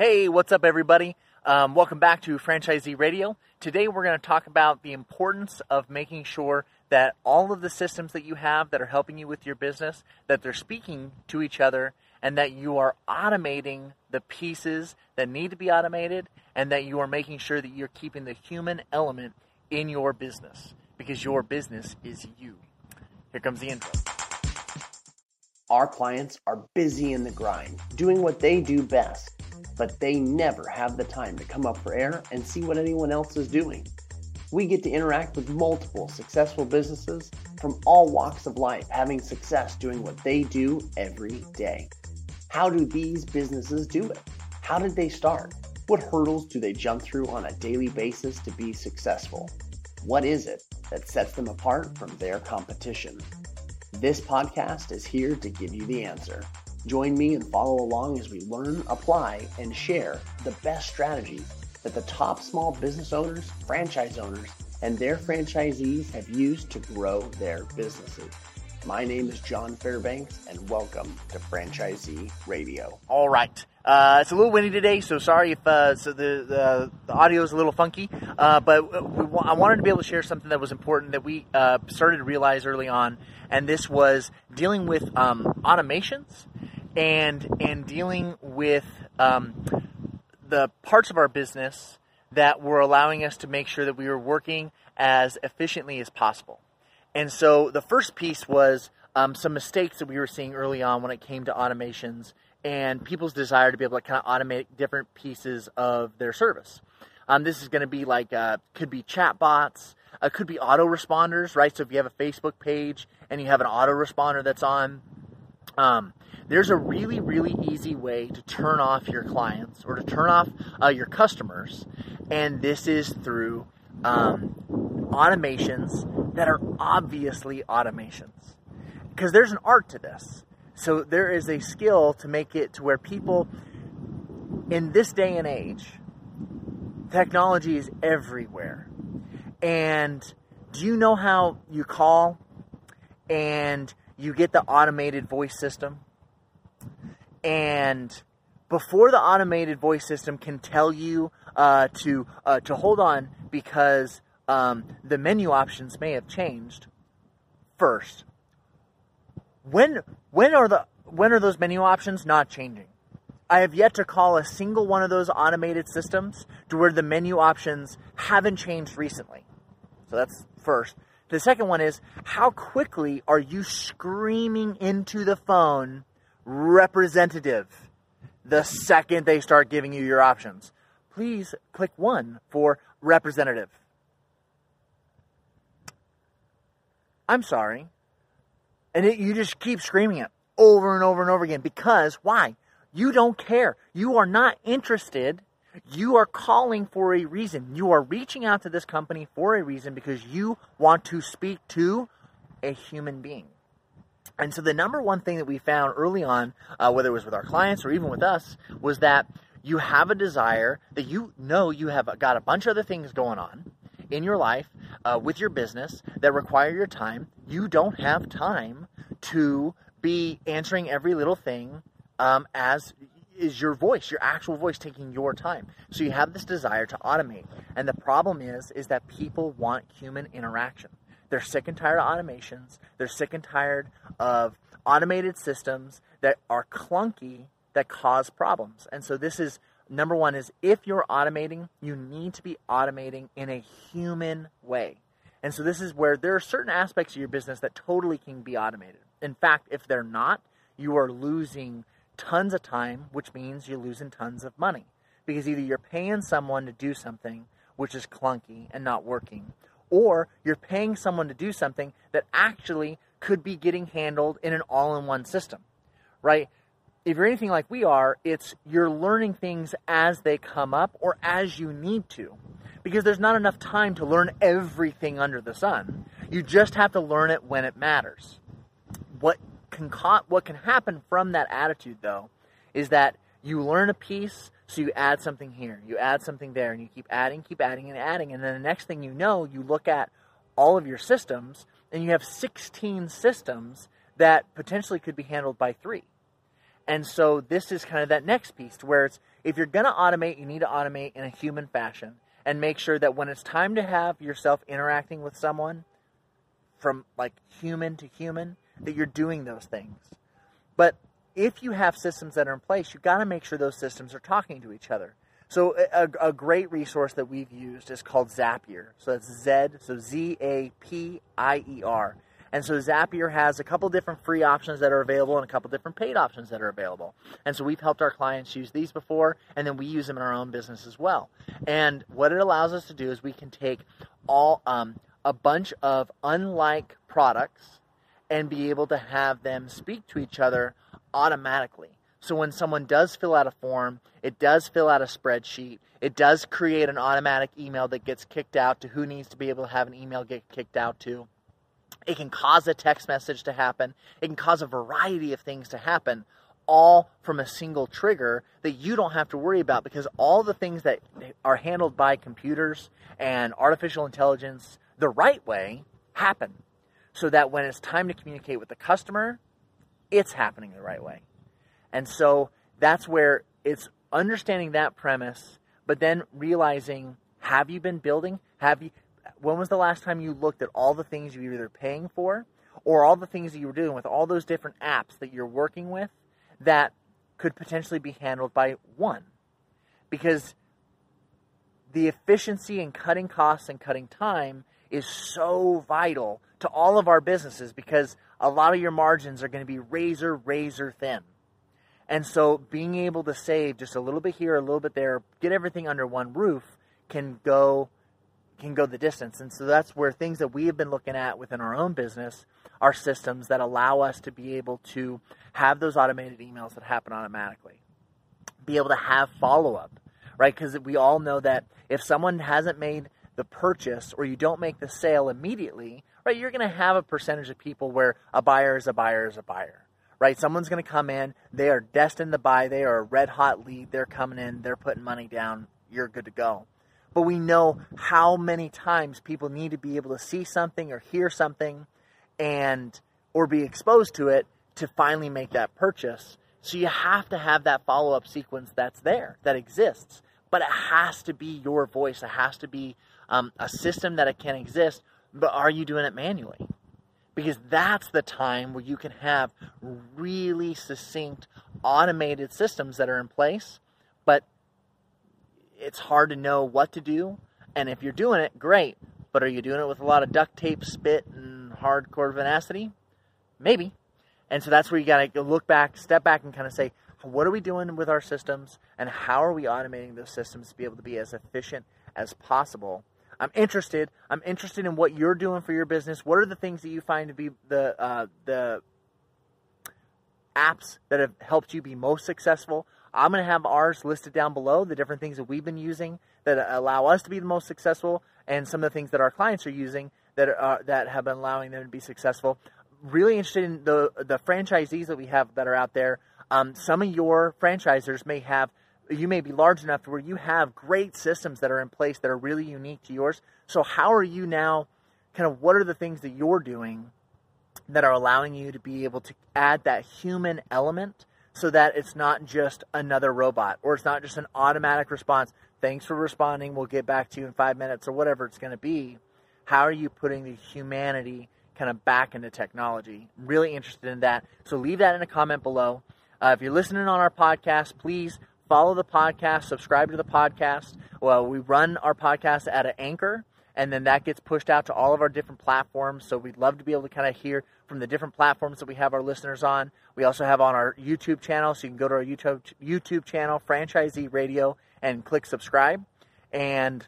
Hey, what's up, everybody? Um, welcome back to Franchisee Radio. Today, we're going to talk about the importance of making sure that all of the systems that you have that are helping you with your business that they're speaking to each other and that you are automating the pieces that need to be automated and that you are making sure that you're keeping the human element in your business because your business is you. Here comes the intro. Our clients are busy in the grind, doing what they do best, but they never have the time to come up for air and see what anyone else is doing. We get to interact with multiple successful businesses from all walks of life having success doing what they do every day. How do these businesses do it? How did they start? What hurdles do they jump through on a daily basis to be successful? What is it that sets them apart from their competition? This podcast is here to give you the answer. Join me and follow along as we learn, apply, and share the best strategies that the top small business owners, franchise owners, and their franchisees have used to grow their businesses. My name is John Fairbanks, and welcome to Franchisee Radio. All right. Uh, it's a little windy today, so sorry if uh, so the, the, the audio is a little funky. Uh, but I wanted to be able to share something that was important that we uh, started to realize early on, and this was dealing with um, automations and and dealing with um, the parts of our business that were allowing us to make sure that we were working as efficiently as possible. And so the first piece was um, some mistakes that we were seeing early on when it came to automations and people's desire to be able to kind of automate different pieces of their service. Um, this is going to be like uh, could be chat bots, uh, could be autoresponders, right? So if you have a Facebook page and you have an autoresponder that's on, um, there's a really, really easy way to turn off your clients or to turn off uh, your customers, and this is through um, automations that are obviously automations. Because there's an art to this. So there is a skill to make it to where people in this day and age, technology is everywhere. And do you know how you call and you get the automated voice system? And before the automated voice system can tell you uh, to uh, to hold on because um, the menu options may have changed first. When when are the when are those menu options not changing? I have yet to call a single one of those automated systems to where the menu options haven't changed recently. So that's first. The second one is how quickly are you screaming into the phone representative the second they start giving you your options? Please click one for representative. I'm sorry. And it, you just keep screaming it over and over and over again because why? You don't care. You are not interested. You are calling for a reason. You are reaching out to this company for a reason because you want to speak to a human being. And so, the number one thing that we found early on, uh, whether it was with our clients or even with us, was that you have a desire that you know you have got a bunch of other things going on in your life uh, with your business that require your time. You don't have time to be answering every little thing um, as is your voice, your actual voice taking your time. So you have this desire to automate. And the problem is, is that people want human interaction. They're sick and tired of automations. They're sick and tired of automated systems that are clunky that cause problems. And so this is number one is if you're automating, you need to be automating in a human way. And so this is where there are certain aspects of your business that totally can be automated. In fact, if they're not, you are losing tons of time, which means you're losing tons of money. Because either you're paying someone to do something which is clunky and not working, or you're paying someone to do something that actually could be getting handled in an all in one system, right? if you're anything like we are, it's you're learning things as they come up or as you need to. Because there's not enough time to learn everything under the sun. You just have to learn it when it matters. What can what can happen from that attitude though is that you learn a piece, so you add something here, you add something there, and you keep adding, keep adding and adding, and then the next thing you know, you look at all of your systems and you have 16 systems that potentially could be handled by 3 And so this is kind of that next piece to where it's if you're going to automate, you need to automate in a human fashion and make sure that when it's time to have yourself interacting with someone from like human to human, that you're doing those things. But if you have systems that are in place, you've got to make sure those systems are talking to each other. So a, a great resource that we've used is called Zapier. So that's Z, so Z A P I E R. And so Zapier has a couple different free options that are available and a couple different paid options that are available. And so we've helped our clients use these before, and then we use them in our own business as well. And what it allows us to do is we can take all um, a bunch of unlike products and be able to have them speak to each other automatically. So when someone does fill out a form, it does fill out a spreadsheet, it does create an automatic email that gets kicked out to who needs to be able to have an email get kicked out to. It can cause a text message to happen. It can cause a variety of things to happen, all from a single trigger that you don't have to worry about because all the things that are handled by computers and artificial intelligence the right way happen. So that when it's time to communicate with the customer, it's happening the right way. And so that's where it's understanding that premise, but then realizing have you been building? Have you when was the last time you looked at all the things you were either paying for or all the things that you were doing with all those different apps that you're working with that could potentially be handled by one? Because the efficiency and cutting costs and cutting time is so vital to all of our businesses because a lot of your margins are going to be razor, razor thin. And so being able to save just a little bit here, a little bit there, get everything under one roof can go can go the distance. And so that's where things that we have been looking at within our own business are systems that allow us to be able to have those automated emails that happen automatically. Be able to have follow up, right? Because we all know that if someone hasn't made the purchase or you don't make the sale immediately, right, you're going to have a percentage of people where a buyer is a buyer is a buyer, right? Someone's going to come in, they are destined to buy, they are a red hot lead, they're coming in, they're putting money down, you're good to go but we know how many times people need to be able to see something or hear something and or be exposed to it to finally make that purchase. So you have to have that follow-up sequence that's there, that exists. But it has to be your voice. It has to be um, a system that it can exist. But are you doing it manually? Because that's the time where you can have really succinct, automated systems that are in place. But it's hard to know what to do. And if you're doing it, great. But are you doing it with a lot of duct tape, spit, and hardcore tenacity? Maybe. And so that's where you got to look back, step back, and kind of say, what are we doing with our systems, and how are we automating those systems to be able to be as efficient as possible? I'm interested. I'm interested in what you're doing for your business. What are the things that you find to be the uh, the apps that have helped you be most successful? I'm going to have ours listed down below, the different things that we've been using that allow us to be the most successful, and some of the things that our clients are using that are, that have been allowing them to be successful. Really interested in the the franchisees that we have that are out there. Um, some of your franchisers may have you may be large enough where you have great systems that are in place that are really unique to yours. So how are you now? Kind of what are the things that you're doing that are allowing you to be able to add that human element so that it's not just another robot or it's not just an automatic response. Thanks for responding. We'll get back to you in five minutes or whatever it's going to be. How are you putting the humanity kind of back into technology? I'm Really interested in that. So leave that in a comment below. Uh, if you're listening on our podcast, please follow the podcast, subscribe to the podcast. Well, we run our podcast at an anchor, and then that gets pushed out to all of our different platforms. So we'd love to be able to kind of hear from the different platforms that we have our listeners on. We also have on our YouTube channel, so you can go to our YouTube YouTube channel, Franchisee Radio, and click subscribe, and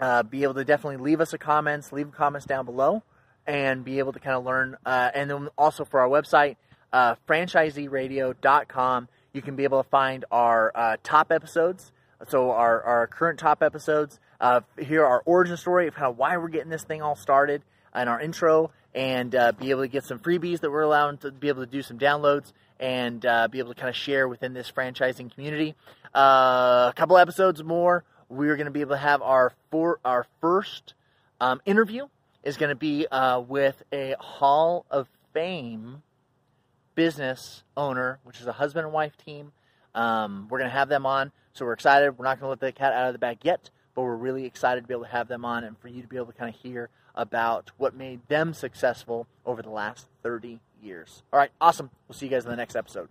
uh, be able to definitely leave us a comments, leave comments down below, and be able to kind of learn. Uh, and then also for our website, uh, franchiseeradio.com, you can be able to find our uh, top episodes. So our, our current top episodes. Uh, here our origin story of how why we're getting this thing all started, and our intro and uh, be able to get some freebies that we're allowing to be able to do some downloads and uh, be able to kind of share within this franchising community. Uh, a couple episodes more, we're going to be able to have our for our first um, interview is going to be uh, with a Hall of Fame business owner, which is a husband and wife team. Um, we're going to have them on, so we're excited. We're not going to let the cat out of the bag yet, but we're really excited to be able to have them on and for you to be able to kind of hear about what made them successful over the last 30 years. All right, awesome. We'll see you guys in the next episode.